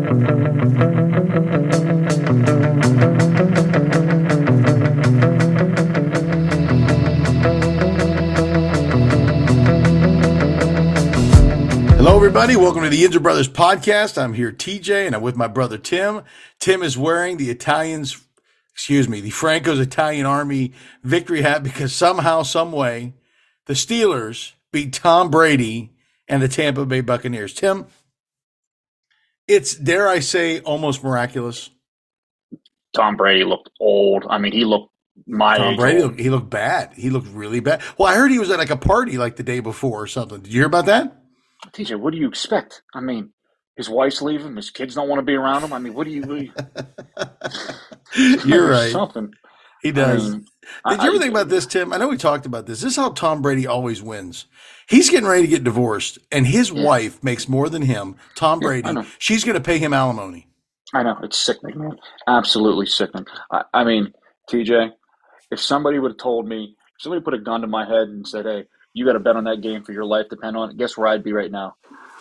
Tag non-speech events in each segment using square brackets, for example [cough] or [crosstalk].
Hello, everybody. Welcome to the Yinzer Brothers podcast. I'm here, TJ, and I'm with my brother Tim. Tim is wearing the Italians, excuse me, the Franco's Italian Army victory hat because somehow, some way, the Steelers beat Tom Brady and the Tampa Bay Buccaneers. Tim, it's dare I say almost miraculous. Tom Brady looked old. I mean, he looked my Tom age Brady, looked, he looked bad. He looked really bad. Well, I heard he was at like a party like the day before or something. Did you hear about that? TJ, what do you expect? I mean, his wife's leaving. His kids don't want to be around him. I mean, what do you? What do you [laughs] You're right. Something. He does. I mean, Did you ever think about this, Tim? I know we talked about this. This is how Tom Brady always wins. He's getting ready to get divorced, and his Yeah. wife makes more than him, Tom Brady. know. She's going to pay him alimony. I know it's sickening, man. Absolutely sickening. I, I mean, TJ, if somebody would have told me, if somebody put a gun to my head and said, "Hey, you got to bet on that game for your life depend on it," guess where I'd be right now?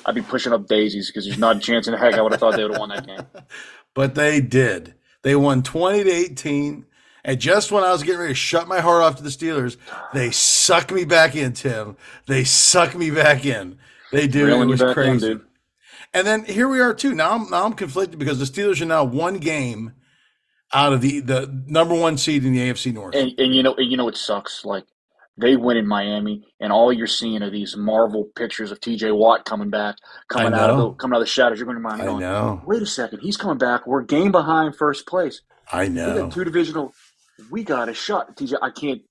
I'd be pushing up daisies because there's not a chance in heck I would have thought they would have won that game. [laughs] But they did. They won 20 to 18. And just when I was getting ready to shut my heart off to the Steelers, they suck me back in, Tim. They suck me back in. They do. It was back in, crazy. And then here we are too. Now I'm now I'm conflicted because the Steelers are now one game out of the the number one seed in the AFC North. And, and you know, and you know, it sucks. Like they win in Miami, and all you're seeing are these Marvel pictures of T.J. Watt coming back, coming out of the coming out of the shadows. You're going to mind. I going, know. Wait a second, he's coming back. We're game behind first place. I know. two divisional. We got a shot, T.J. I can't.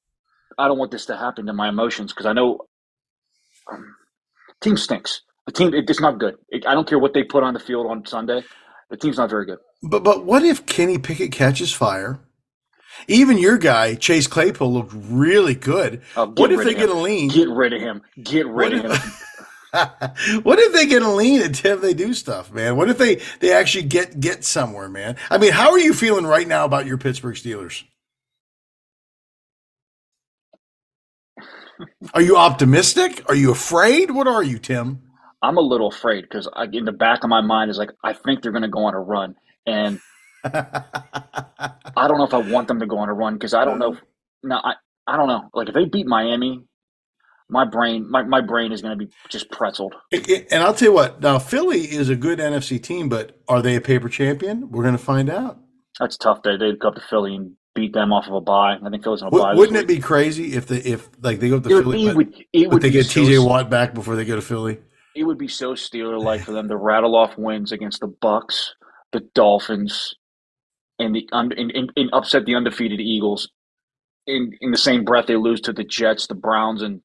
I don't want this to happen to my emotions because I know um, team stinks. The team it, it's not good. It, I don't care what they put on the field on Sunday. The team's not very good. But but what if Kenny Pickett catches fire? Even your guy Chase Claypool looked really good. Get [laughs] What if they get a lean? Get rid of him. Get rid What of if- him. what if they get a lean until they do stuff, man? What if they they actually get get somewhere, man? I mean, how are you feeling right now about your Pittsburgh Steelers? Are you optimistic? Are you afraid? What are you, Tim? I'm a little afraid because in the back of my mind is like I think they're going to go on a run, and [laughs] I don't know if I want them to go on a run because I don't know. Uh-huh. If, no, I I don't know. Like if they beat Miami, my brain my, my brain is going to be just pretzeled. It- it- and I'll tell you what. Now, Philly is a good NFC team, but are they a paper champion? We're going to find out. That's tough. They they'd go up to Philly and beat them off of a buy. I think Philly's on a buy. Wouldn't it be crazy if they if like they go to It would, Philly, it but, would, but they get so, TJ Watt back before they go to Philly? It would be so Steeler like for them to rattle off wins against the Bucks, the Dolphins, and the and, and, and upset the undefeated Eagles. In in the same breath, they lose to the Jets, the Browns, and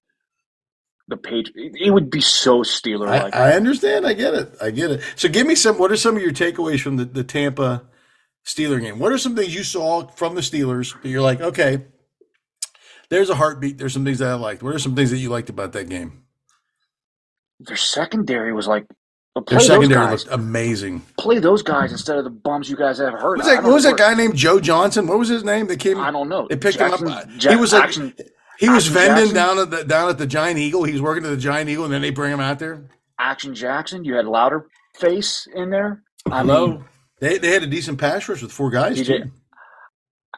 the Patriots. It, would be so Steeler I, like. I understand. I get it. I get it. So give me some. What are some of your takeaways from the, the Tampa Steeler game? What are some things you saw from the Steelers that you're like, okay, there's a heartbeat. There's some things that I liked. What are some things that you liked about that game? Their secondary was like. Their secondary guys. looked amazing. Play those guys instead of the bums you guys have heard. What was that? What was that guy named Joe Johnson? What was his name? That came. I don't know. They picked Jackson, him up. He was like Action, he was Action vending Jackson? down at the down at the Giant Eagle. He was working at the Giant Eagle, and then they bring him out there. Action Jackson. You had louder face in there. I Hello. mean, they they had a decent pass rush with four guys. DJ, too.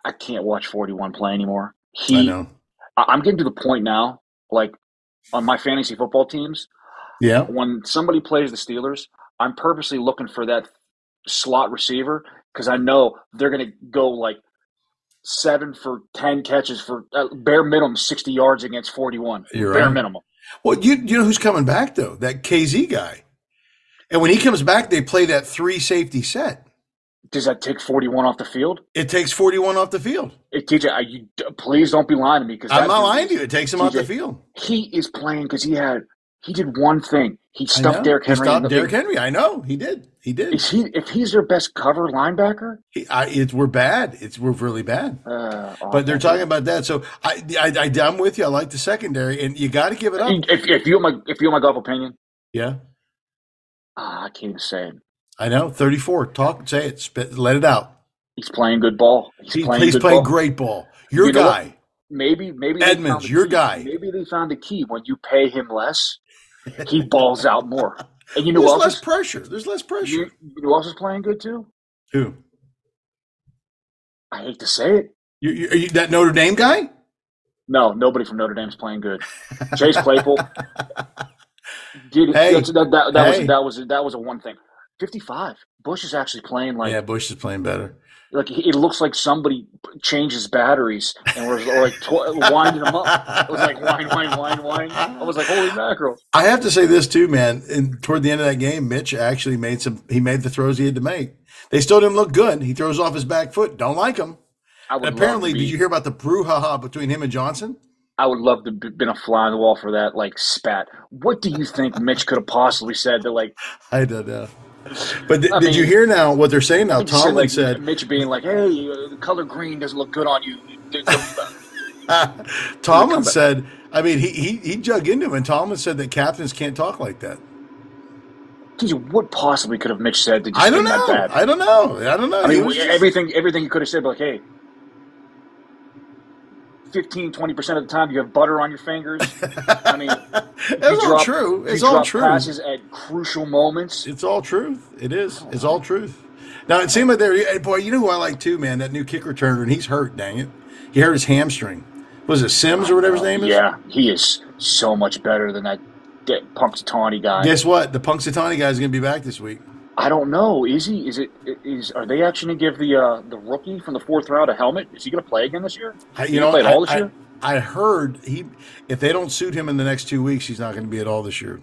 I can't watch 41 play anymore. I know. I, I'm getting to the point now, like on my fantasy football teams, Yeah. when somebody plays the Steelers, I'm purposely looking for that slot receiver because I know they're going to go like seven for 10 catches for uh, bare minimum 60 yards against 41. You're bare minimum. Well, you you know who's coming back though? That Kazee guy. And when he comes back, they play that three safety set. Does that take 41 off the field? It takes 41 off the field. Hey, TJ, I, you, please don't be lying to me because I'm not lying to you. It takes him off the field. He is playing because he had he did one thing. He stuffed. Derrick Henry. in stopped Derrick Henry. I know. He did. He did. Is he if he's their best cover linebacker? He, I, it's, we're bad. It's we're really bad. Uh, But they're talking about that. So I, I, I I'm with you. I like the secondary, and you got to give it up. If, if you want my if you my golf opinion, Yeah, ah, I can't even say it. I know. 34. Talk. Say it. Spit, let it out. He's playing good ball. He's He, playing he's playing ball. great ball. Your You guy. Maybe maybe Edmunds, your key. guy. Maybe they found the key. When you pay him less, he balls out more. And you know There's less Is, pressure. There's less pressure. you, you know who else is playing good too? Who? I hate to say it. You, you, are you that Notre Dame guy? No, nobody from Notre Dame's playing good. Chase Claypool. [laughs] Dude, Hey. that, that, that Hey. was that was that was a one thing. Fifty-five. Bush is actually playing like yeah, Bush is playing better. like it looks like somebody changes batteries and was or like tw- winding them up. It was like wine, wine, wine, wine. I was like, holy mackerel! I have to say this too, man. And toward the end of that game, Mitch actually made some. He made the throws he had to make. They still didn't look good. He throws off his back foot. Don't like him. Apparently, be, did you hear about the brouhaha between him and Johnson? I would love to be been a fly on the wall for that like spat. What do you think Mitch could have possibly said that like? [laughs] I don't know. But th- did you hear now what they're saying now? Tomlin like, said, Mitch being like, "Hey, the color green doesn't look good on you." [laughs] [laughs] Tomlin said, I mean, he, he he dug into him, and Tomlin said that captains can't talk like that. What possibly could have Mitch said to just I don't know. that? I don't know. I don't know. I mean, was everything everything he could have said, like, hey, 15, 20% of the time you have butter on your fingers. [laughs] I mean, It's all drop- true. It's all true. passes at crucial moments. It's all truth. It is. It's all truth. Now it seemed like there. Boy, you know who I like too, man. That new kick returner, and he's hurt. Dang it, he hurt his hamstring. Was it Sims or whatever his name is? Yeah, he is so much better than that, that Punxsutawney guy. Guess what? The Punxsutawney guy is going to be back this week. I don't know. Is he? Is it? Is are they actually going to give the uh, the rookie from the fourth round a helmet? Is he going to play again this year? I, He you know, played I, all this I- year. I heard he, if they don't suit him in the next two weeks, he's not going to be at all this year.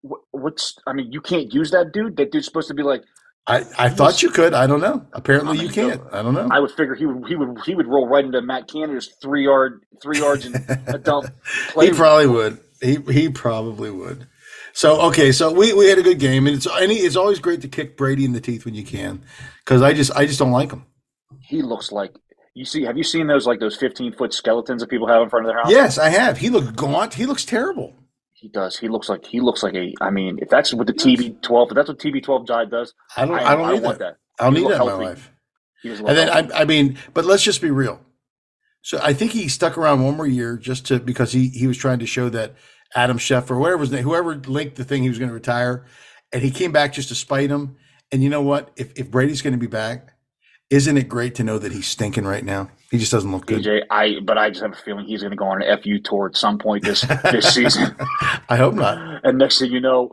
What, what's? I mean, you can't use that dude. That dude's supposed to be like. I, I thought you could. I don't know. Apparently you can't. I don't know. I would figure he would he would he would roll right into Matt Canada's three yard three yards in adult [laughs] play. He probably would. He he probably would. So okay, so we, we had a good game, and it's and it's always great to kick Brady in the teeth when you can, because I just I just don't like him. he looks like you see. Have you seen those like those fifteen foot skeletons that people have in front of their house? Yes, I have. He looks gaunt. He looks terrible. he does. He looks like he looks like a. I mean, if that's what the TB twelve, if that's what TB twelve guy does, I don't. I, I, don't need want that. that. I don't need that in my life. He doesn't look And then healthy. I, I mean, but let's just be real. So I think he stuck around one more year just to because he he was trying to show that Adam Schefter, whatever his name, whoever linked the thing he was going to retire, and he came back just to spite him. And you know what? If if Brady's going to be back, isn't it great to know that he's stinking right now? He just doesn't look good. DJ, I but I just have a feeling he's going to go on an FU tour at some point this this season. [laughs] I hope not. And next thing you know,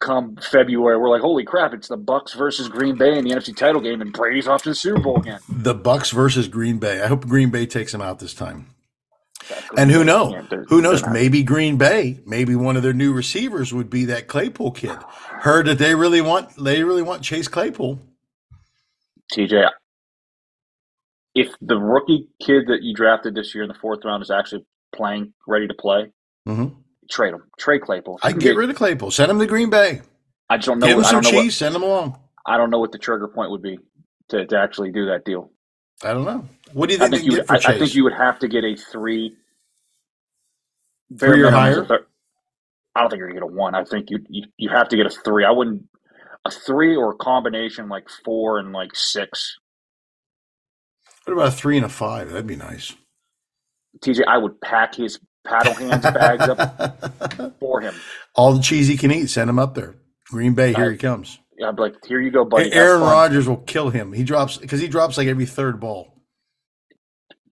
come February, we're like, holy crap! It's the Bucks versus Green Bay in the NFC title game, and Brady's off to the Super Bowl again. The Bucks versus Green Bay. I hope Green Bay takes him out this time. And who knows? Who knows? Maybe Green Bay, maybe one of their new receivers would be that Claypool kid. Heard that they really want they really want Chase Claypool. TJ, if the rookie kid that you drafted this year in the fourth round is actually playing, ready to play, hmm trade him. Trade Claypool. I can get rid of Claypool. Send him to Green Bay. I just don't know. Give him some cheese. what, Send him along. I don't know what the trigger point would be to, to actually do that deal. I don't know. What do you I think, think you. for I? I think you would have to get a three. Three or higher? thir- I don't think you're gonna get a one. I think you, you you have to get a three. I wouldn't a three or a combination like four and like six. what about a three and a five? That'd be nice. TJ, I would pack his paddle hands bags up [laughs] for him. All the cheese he can eat. Send him up there. Green Bay. Here he comes. Yeah, I'd be like, here you go, buddy. Aaron fun." Rodgers will kill him. He drops because he drops like every third ball.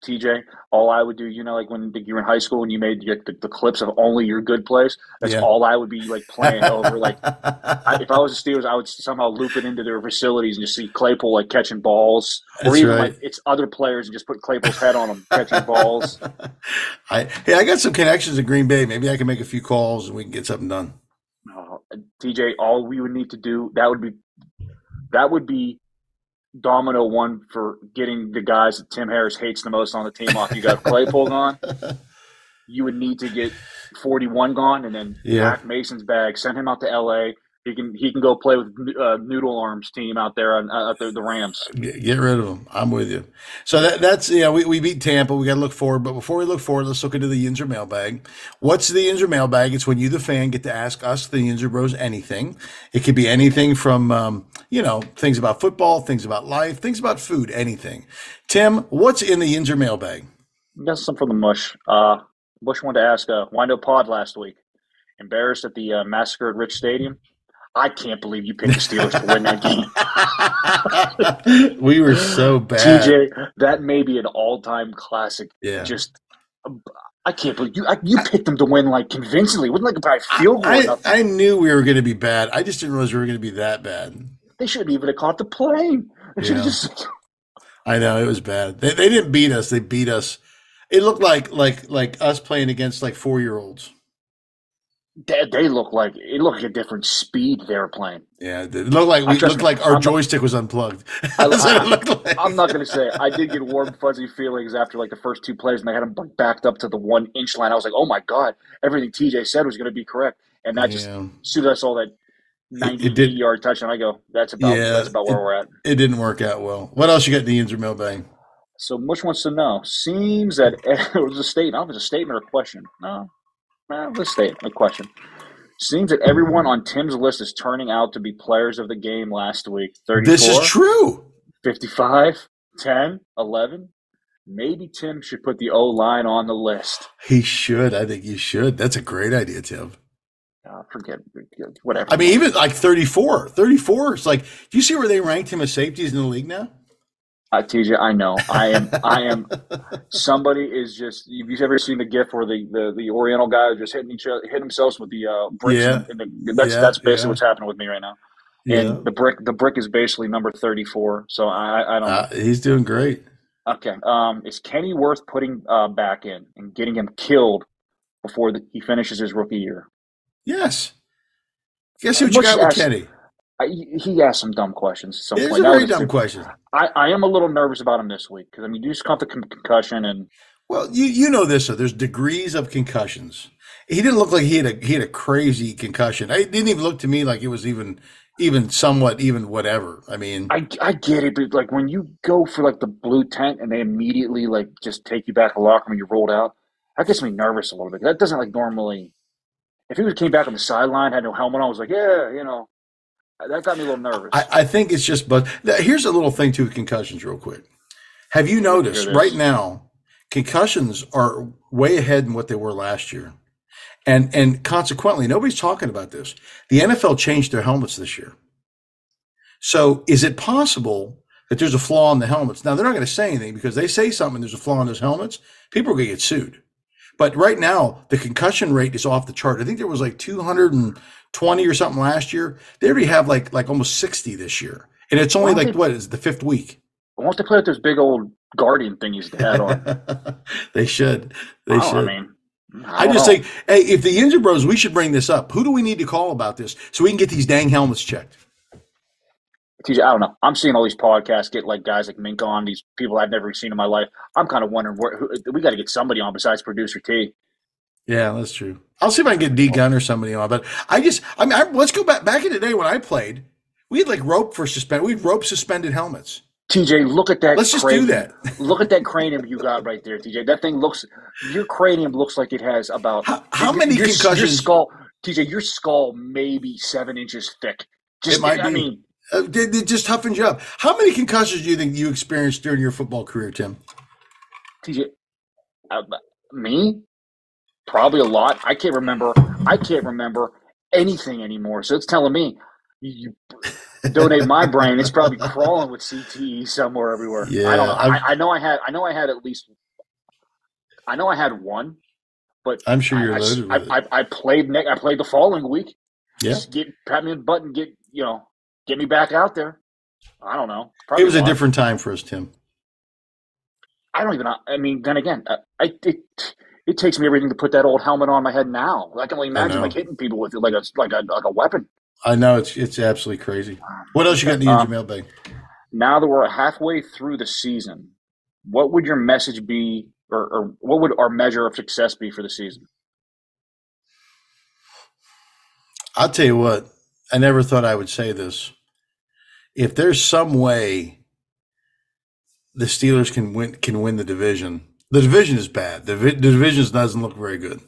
TJ, all I would do, you know, like when you were in high school and you made the, the, clips of only your good plays. That's Yeah. all I would be like playing over. Like I, if I was the [laughs] Steelers, I would somehow loop it into their facilities and just see Claypool like catching balls, or That's even right. like it's other players and just put Claypool's head on them catching balls. [laughs] I hey, I got some connections in Green Bay. Maybe I can make a few calls and we can get something done. Uh, TJ, all we would need to do that would be that would be domino one for getting the guys that Tim Harris hates the most on the team off. You got Claypool gone. [laughs] You would need to get 41 gone, and then Yeah. Mason's bag. Send him out to LA. He can he can go play with uh, Noodle Arms team out there on uh, out there the Rams. Get, rid of them. I'm with you. So that, that's yeah. We, we beat Tampa. We got to look forward. But before we look forward, let's look into the Yinzer mailbag. What's the Yinzer mailbag? It's when you, the fan, get to ask us, the Yinzer Bros, anything. It could be anything from um, you know things about football, things about life, things about food, anything. Tim, what's in the Yinzer mailbag? Got some from the mush. Uh, Bush wanted to ask uh, Windo Pod last week. Embarrassed at the uh, massacre at Rich Stadium. I can't believe you picked the Steelers to win that game. [laughs] we were so bad. TJ, that may be an all-time classic. Yeah. Just, I can't believe you. I, you picked them to win like convincingly. Wasn't like about field goal. I, I, knew we were going to be bad. I just didn't realize we were going to be that bad. They shouldn't even have caught the plane. They Yeah. just. [laughs] I know it was bad. They, they didn't beat us. They beat us. It looked like like like us playing against like four year olds. They, they look like it looked like a different speed they were playing. Yeah, it looked like we looked me, like our I'm not- joystick was unplugged. I, [laughs] I, like. I'm not going to say I did get warm fuzzy feelings after like the first two plays, and they had them backed up to the one inch line. I was like, oh my god, everything TJ said was going to be correct, and that just Yeah. as soon as I saw that 90 it did- yard touchdown, I go, that's about Yeah, that's about where it- we're at. It didn't work out well. What else you got in the Yinzer mailbag? So Mush wants to know. Seems that [laughs] it was a statement. I don't know if it's a statement or a question. No, no, it's a question. Seems that everyone on Tim's list is turning out to be players of the game last week. 34, This is true. 55, 10, 11. Maybe Tim should put the O line on the list. He should. I think you should. That's a great idea, Tim. Uh, forget, whatever. I mean, even like 34. 34. It's like, do you see where they ranked him as safeties in the league now? Uh, TJ, I know. I am. I am. [laughs] Somebody is just. Have you ever seen the GIF where the, the, the Oriental guy is just hitting each other, hitting themselves with the uh, bricks? Yeah. And the, that's Yeah, that's basically yeah. what's happening with me right now. Yeah. And the brick, the brick is basically number thirty four. So I, I don't. Uh, he's doing great. okay. Um, is Kenny worth putting uh, back in and getting him killed before the, he finishes his rookie year? Yes. Guess what you got with asked- Kenny? I, he asked some dumb questions at some It's a point. Very dumb question. I, I am a little nervous about him this week because I mean, you just got the con- concussion and Well, you you know this. So there's degrees of concussions. He didn't look like he had a he had a crazy concussion. It didn't even look to me like it was even even somewhat even whatever. I mean, I, I get it, but like when you go for like the blue tent and they immediately like just take you back to the locker room, you rolled out. That gets me nervous a little bit. That doesn't like normally. If he was came back on the sideline, had no helmet on, I was like, yeah, you know, that got me a little nervous. I, I think it's just. But here's a little thing to concussions, real quick. Have you noticed right now concussions are way ahead in what they were last year, and and consequently, nobody's talking about this. The NFL changed their helmets this year. So is it possible that there's a flaw in the helmets? Now they're not going to say anything because they say something. There's a flaw in those helmets. People are going to get sued. But right now, the concussion rate is off the chart. I think there was like 220 or something last year. They already have like like almost 60 this year, and it's only like what is it, the fifth week. I want to play with those big old guardian thingies they had on. [laughs] they should. They should. I mean, I don't just know. think, hey, if the Yinzer Bros, we should bring this up. Who do we need to call about this so we can get these dang helmets checked? TJ, I don't know. I'm seeing all these podcasts get like guys like Mink on, these people I've never seen in my life. I'm kind of wondering where who, we got to get somebody on besides producer T. Yeah, that's true. I'll see if I can get D Gun or somebody on. But I just, I mean, I, let's go back back in the day when I played. We had like rope for suspend. We had rope suspended helmets. TJ, look at that. Let's just do that. [laughs] Look at that cranium you got right there, TJ. That thing looks. Your cranium looks like it has about. How- how your- many your, Your concussions- skull, TJ. Your skull maybe seven inches thick. Just, It might I be. mean, Uh, they, they just toughen you up. How many concussions do you think you experienced during your football career, Tim? TJ, uh, me, probably a lot. I can't remember. I can't remember anything anymore. So it's telling me you, you [laughs] donate my brain. It's probably crawling with CTE somewhere everywhere. I Yeah, don't know. I, I know I had. I know I had at least. I know I had one, but I'm sure you're I, I, it. I, I played. I played the following week. Yeah. Just get pat me in the butt and get you know get me back out there. I don't know. Probably It was a different time for us, Tim. I don't even. I mean, then again, uh, I it, it takes me everything to put that old helmet on my head now. I can only imagine like hitting people with it like a like a like a weapon. I know it's it's absolutely crazy. What else you got in the Um, mailbag? Now that we're halfway through the season, what would your message be, or, or what would our measure of success be for the season? I'll tell you what. I never thought I would say this. If there's some way the Steelers can win can win the division, the division is bad. The, the division doesn't look very good.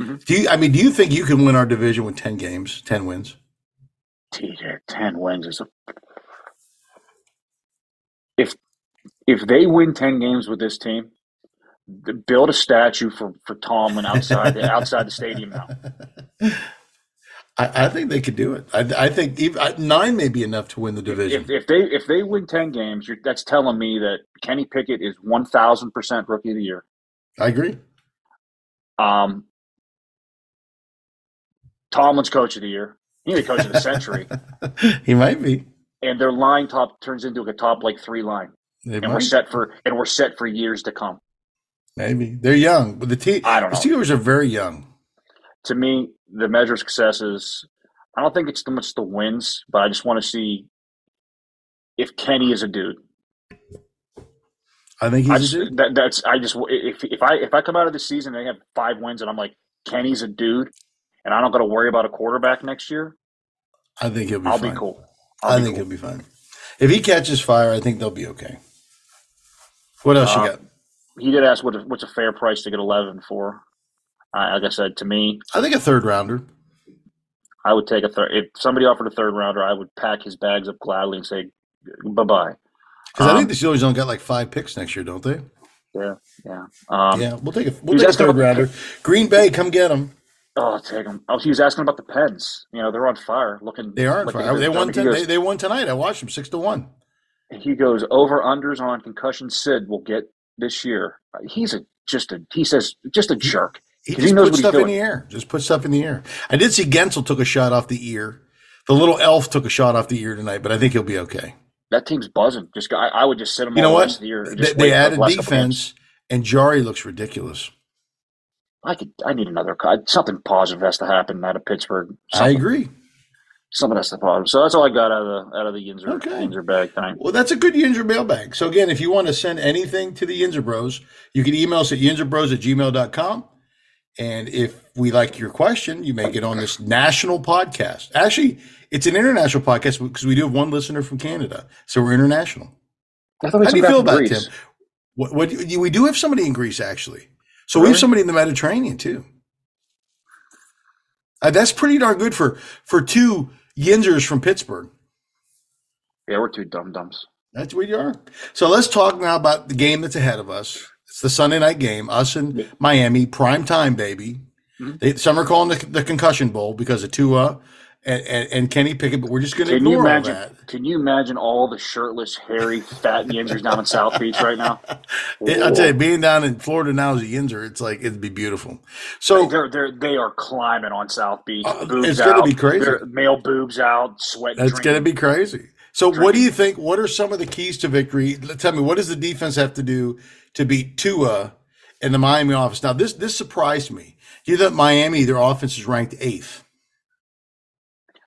Mhm. Do you? I mean, do you think you can win our division with ten games, ten wins? TJ, ten wins is a. If if they win ten games with this team, build a statue for for Tomlin outside the, outside the stadium now. [laughs] I, I think they could do it. I, I think even, nine may be enough to win the division. If, if they if they win ten games, that's telling me that Kenny Pickett is one thousand percent rookie of the year. I agree. Um, Tomlin's coach of the year. He may coach of the century. [laughs] he might be. And their line top turns into a top like three line. They and might. we're set for and we're set for years to come. Maybe they're young, but the team. I don't know. The Steelers are very young. To me, the measure of success is. I don't think it's too much the wins, but I just want to see if Kenny is a dude. I think he's I just, a dude. That, that's I just if if I if I come out of the season and they have five wins and I'm like Kenny's a dude, and I don't got to worry about a quarterback next year. I think he'll be. I'll fine. be cool. I'll i be think cool. he'll be fine. If he catches fire, I think they'll be okay. What else uh, you got? He did ask what what's a fair price to get eleven for. Uh, like I said, to me, I think a third rounder. I would take a third. If somebody offered a third rounder, I would pack his bags up gladly and say bye bye. Because um, I think um, the Steelers don't got like five picks next year, don't they? Yeah, yeah, um, yeah. We'll take a we'll take a third rounder. Green Bay, come get them. Oh, take them. Oh, he was asking about the Pens. You know, they're on fire. Looking, they are on fire. They won. Ten, goes, they, they won tonight. I watched them six to one. He goes over unders on concussion. Sid will get this year. He's a just a. He says just a jerk. He, just put stuff in the air. Just put stuff in the air. I did see Guentzel took a shot off the ear. The little elf took a shot off the ear tonight, but I think he'll be okay. That team's buzzing. Just I, I would just sit him. You know what? The they, they added defense, and Jarry looks ridiculous. I could. I need another card. something positive has to happen out of Pittsburgh. Something, I agree. Something has to positive. So that's all I got out of the out of the Yinzer, okay. Yinzer bag tonight. Well, that's a good Yinzer mailbag. So again, if you want to send anything to the Yinzer Bros, you can email us at yinzerbros at gmail.com. And if we like your question, you may get on this national podcast. Actually, it's an international podcast because we do have one listener from Canada, so we're international. How do you feel about Greece. it, Tim? What, what, we do have somebody in Greece actually. So really? we have somebody in the Mediterranean too. Uh, that's pretty darn good for for two Yinzers from Pittsburgh. Yeah, we're two dum dums. That's what you are. So let's talk now about the game that's ahead of us. It's the Sunday night game, us and. Miami, prime time, baby. Mm-hmm. They, some are calling the, the concussion bowl because of Tua and, and, and Kenny Pickett, but we're just going to ignore you imagine, that. Can you imagine all the shirtless, hairy, fat Yinzers down in South Beach right now? [laughs] I'll tell you, being down in Florida now as a Yinzer, it's like it'd be beautiful. So they're they're they are climbing on South Beach. Uh, it's going to be crazy. Male boobs out, sweat. It's going to be crazy. So, drinking. what do you think? What are some of the keys to victory? Tell me, what does the defense have to do to beat Tua in the Miami office? Now, this this surprised me. Do You thought Miami, their offense is ranked eighth.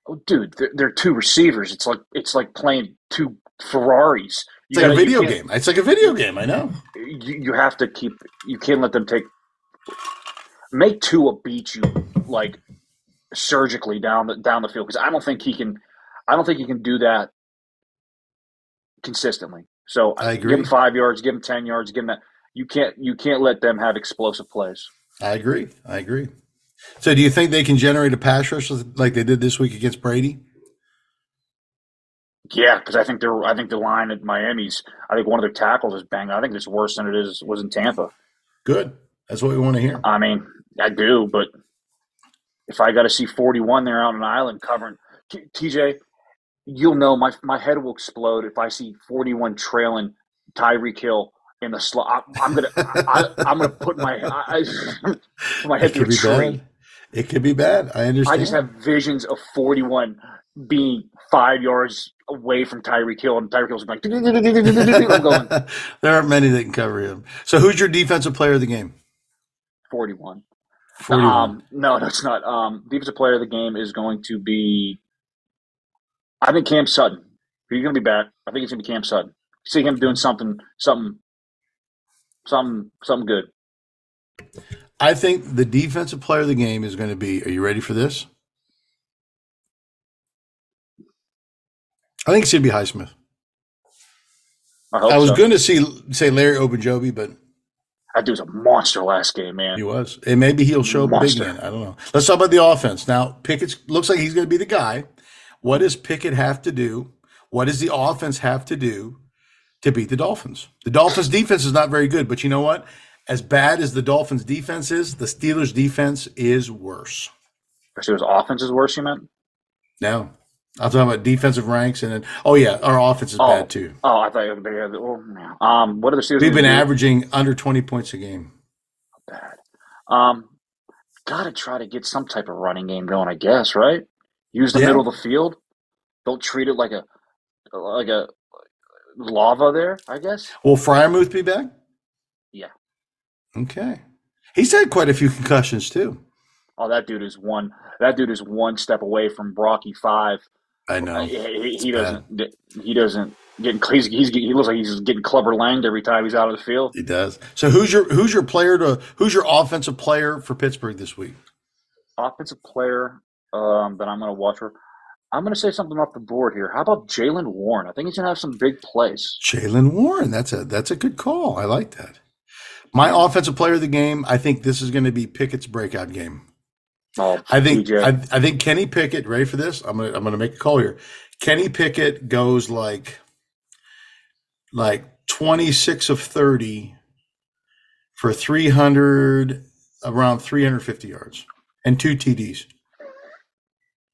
Oh, dude, they're, they're, two receivers. It's like it's like playing two Ferraris. You it's gotta, like a video game. It's like a video game. I know. You, you have to keep. You can't let them take. Make Tua beat you like surgically down the down the field because I don't think he can. I don't think he can do that consistently. So I agree. Give them five yards. Give them ten yards. Give them that. You can't. You can't let them have explosive plays. I agree. I agree. So, do you think they can generate a pass rush like they did this week against Brady? Yeah, because I think they're. I think the line at Miami's. I think one of their tackles is banged. I think it's worse than it is was in Tampa. Good. That's what we want to hear. I mean, I do, but if I got to see forty-one there out on an island covering TJ, you'll know my my head will explode if I see forty-one trailing Tyreek Hill in the slot. I'm gonna I, am gonna put my I, [laughs] put my head through a tree. Bad. It could be bad. I understand. I just have visions of 41 being five yards away from Tyreek Hill, and Tyreek Hill's [laughs] going. Going. [laughs] there aren't many that can cover him. So, who's your defensive player of the game? 41. 41. Um, no, that's not. Um, defensive player of the game is going to be. I think Cam Sutton. He's going to be back. I think it's going to be Cam Sutton. See him doing something, something something something good. I think the defensive player of the game is going to be. Are you ready for this? I think it's going to be Highsmith. I, I was so. going to see say Larry Ogunjobi, but that dude was a monster last game, man. He was, and maybe he'll show up big again. I don't know. Let's talk about the offense now. Pickett looks like he's going to be the guy. What does Pickett have to do? What does the offense have to do to beat the Dolphins. The Dolphins defense is not very good, but you know what? As bad as the Dolphins defense is, the Steelers defense is worse. So his offense is worse. You meant? No, I'm talking about defensive ranks, and then oh yeah, our offense is Oh. bad too. Oh, I thought you had. Oh. Um, what are the Steelers? We've been do? averaging under 20 points a game. bad. Um, got to try to get some type of running game going, I guess. Right? Use the Yeah. middle of the field. Don't treat it like a like a lava there. I guess. Will Freiermuth be back? Yeah. Okay. He's had quite a few concussions too. Oh, that dude is one. That dude is one step away from Brocky Five. I know. He, he, he doesn't. He doesn't getting. He's, he's he looks like he's getting clubber langed every time he's out of the field. He does. So who's your who's your player to who's your offensive player for Pittsburgh this week? Offensive player um, that I'm going to watch for. I'm going to say something off the board here. How about Jaylen Warren? I think he's going to have some big plays. Jaylen Warren. That's a that's a good call. I like that. My offensive player of the game. I think this is going to be Pickett's breakout game. Oh, I think I, I think Kenny Pickett. Ready for this? I'm gonna I'm gonna make a call here. Kenny Pickett goes like like 26 of 30 for 300 around 350 yards and two TDs.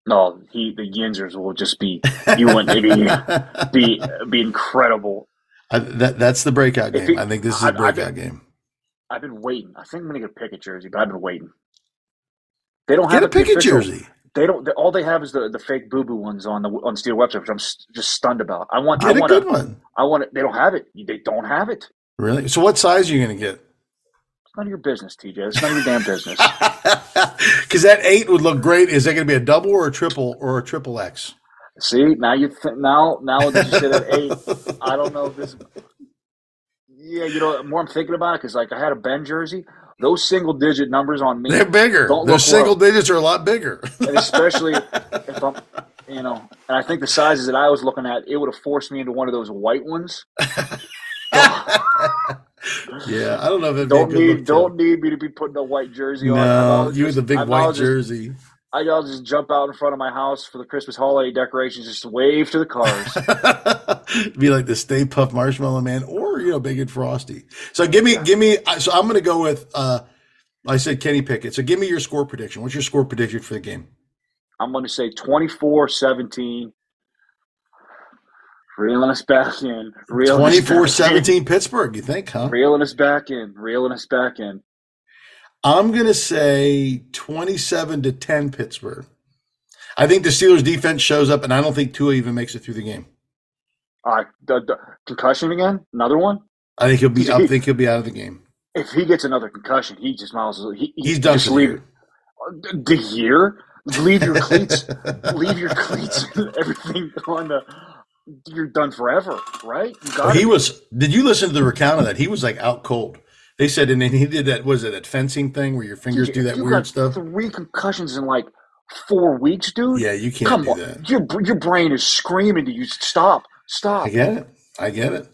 No, he the Yinzers will just be. You want maybe [laughs] be be incredible. I, that that's the breakout game. I think this is I- a breakout think- game. I've been waiting. I think I'm to get a Pickett jersey, but I've been waiting. They don't have Get a it, the Pickett official- jersey. They don't. All they have is the, the fake boo boo ones on the on Steel website, which I'm s- just stunned about. I want. Get I a want. good A, one. I want. It. They don't have it. They don't have it. Really? So what size are you going to get? It's none of your business, TJ. It's none of your damn business. [laughs] Because that eight would look great. Is that going to be a double or a triple or a triple X? See now you th- now now that you said that eight, [laughs] I don't know if this. Yeah, you know, more I'm thinking about it, because like I had a Ben jersey, those single digit numbers on me, They're bigger. Those single low. digits are a lot bigger. and especially [laughs] if I'm, you know, and I think the sizes that I was looking at, it would have forced me into one of those white ones. Yeah, I don't know if it'd Don't a need don't need me to be putting a white jersey on. No, rather you with just- the big I'd white just- jersey. I'd rather just jump out in front of my house for the Christmas holiday decorations, just wave to the cars. [laughs] be like the Stay Puft Marshmallow Man, or you know, Big and Frosty. So give me, give me. So I'm going to go with. uh I said Kenny Pickett. So give me your score prediction. What's your score prediction for the game? I'm going to say 24-17. Reeling us back in. Reeling us back in. 24-17 Pittsburgh. You think, huh? Reeling us back in. Reeling us back in. I'm going to say 27 to 10 Pittsburgh. I think the Steelers defense shows up, and I don't think Tua even makes it through the game. All right, the, the concussion again. Another one. I think he'll be. I think he'll be out of the game. If he gets another concussion, he just miles. He, he He's done just for the leave year. the year. Leave your cleats. [laughs] leave your cleats. and Everything on the. You're done forever, right? He was. Did you listen to the recount of that? He was like out cold. They said, and then he did that. Was it that fencing thing where your fingers do that you weird got stuff? Three concussions in like four weeks, dude. Yeah, you can't Come do on, that. your your brain is screaming to you. Stop, stop. I get it. I get it.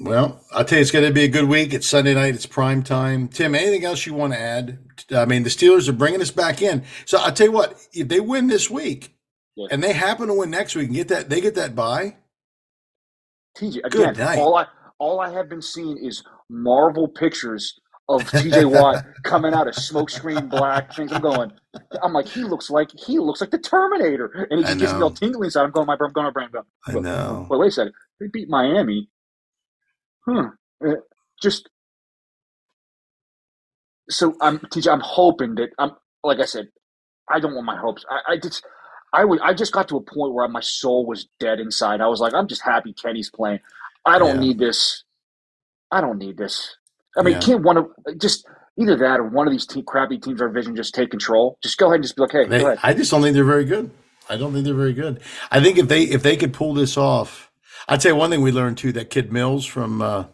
Well, I'll tell you, it's going to be a good week. It's Sunday night. It's prime time. Tim, anything else you want to add? I mean, the Steelers are bringing us back in. So I'll tell you what, if they win this week Yeah. and they happen to win next week and get that, they get that bye. TJ, again, all I all I have been seeing is Marvel pictures of TJ Watt [laughs] coming out of smokescreen black things. I'm going, I'm like, he looks like he looks like the Terminator, and he just gets me all tingly inside. I'm going, my brain, going, my brain, going. I know. Well, wait a second, they beat Miami. Hmm. Just so I'm TJ. I'm hoping that I'm like I said. I don't want my hopes. I, I just. I was. I just got to a point where my soul was dead inside. I was like, I'm just happy Kenny's playing. I don't Yeah. need this. I don't need this. I mean, Yeah. can't one of just either that or one of these team, crappy teams or vision just take control. Just go ahead and just be like, hey, They, go ahead. I just don't think they're very good. I don't think they're very good. I think if they if they could pull this off, I'd say one thing we learned too. That kid Mills from uh,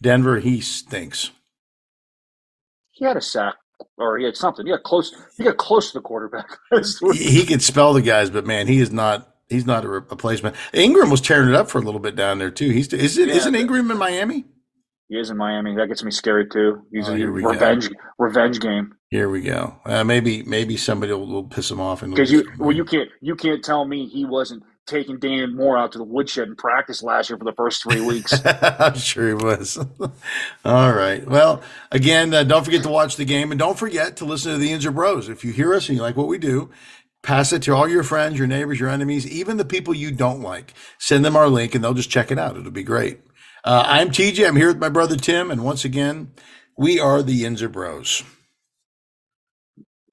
Denver, he stinks. He had a sack or he had something. He got close. He got close to the quarterback. [laughs] he, could spell the guys, but man, he is not. He's not a re- replacement. Ingram was tearing it up for a little bit down there too. He's is it Yeah, not Ingram in Miami? He is in Miami. That gets me scared too. He's Oh, a we go. revenge revenge game Here we go. Uh, maybe maybe somebody will, will piss him off and because you well you can't you can't tell me he wasn't taking Dan Moore out to the woodshed in practice last year for the first three weeks. [laughs] I'm sure he was. [laughs] All right. Well, again, uh, don't forget to watch the game and don't forget to listen to the Yinzer Bros. If you hear us and you like what we do, pass it to all your friends, your neighbors, your enemies, even the people you don't like. Send them our link and they'll just check it out. It'll be great. Uh, I'm TJ. I'm here with my brother Tim. And once again, we are the Yinzer Bros.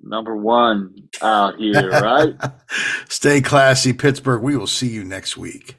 Number one out here, right? [laughs] Stay classy, Pittsburgh. We will see you next week.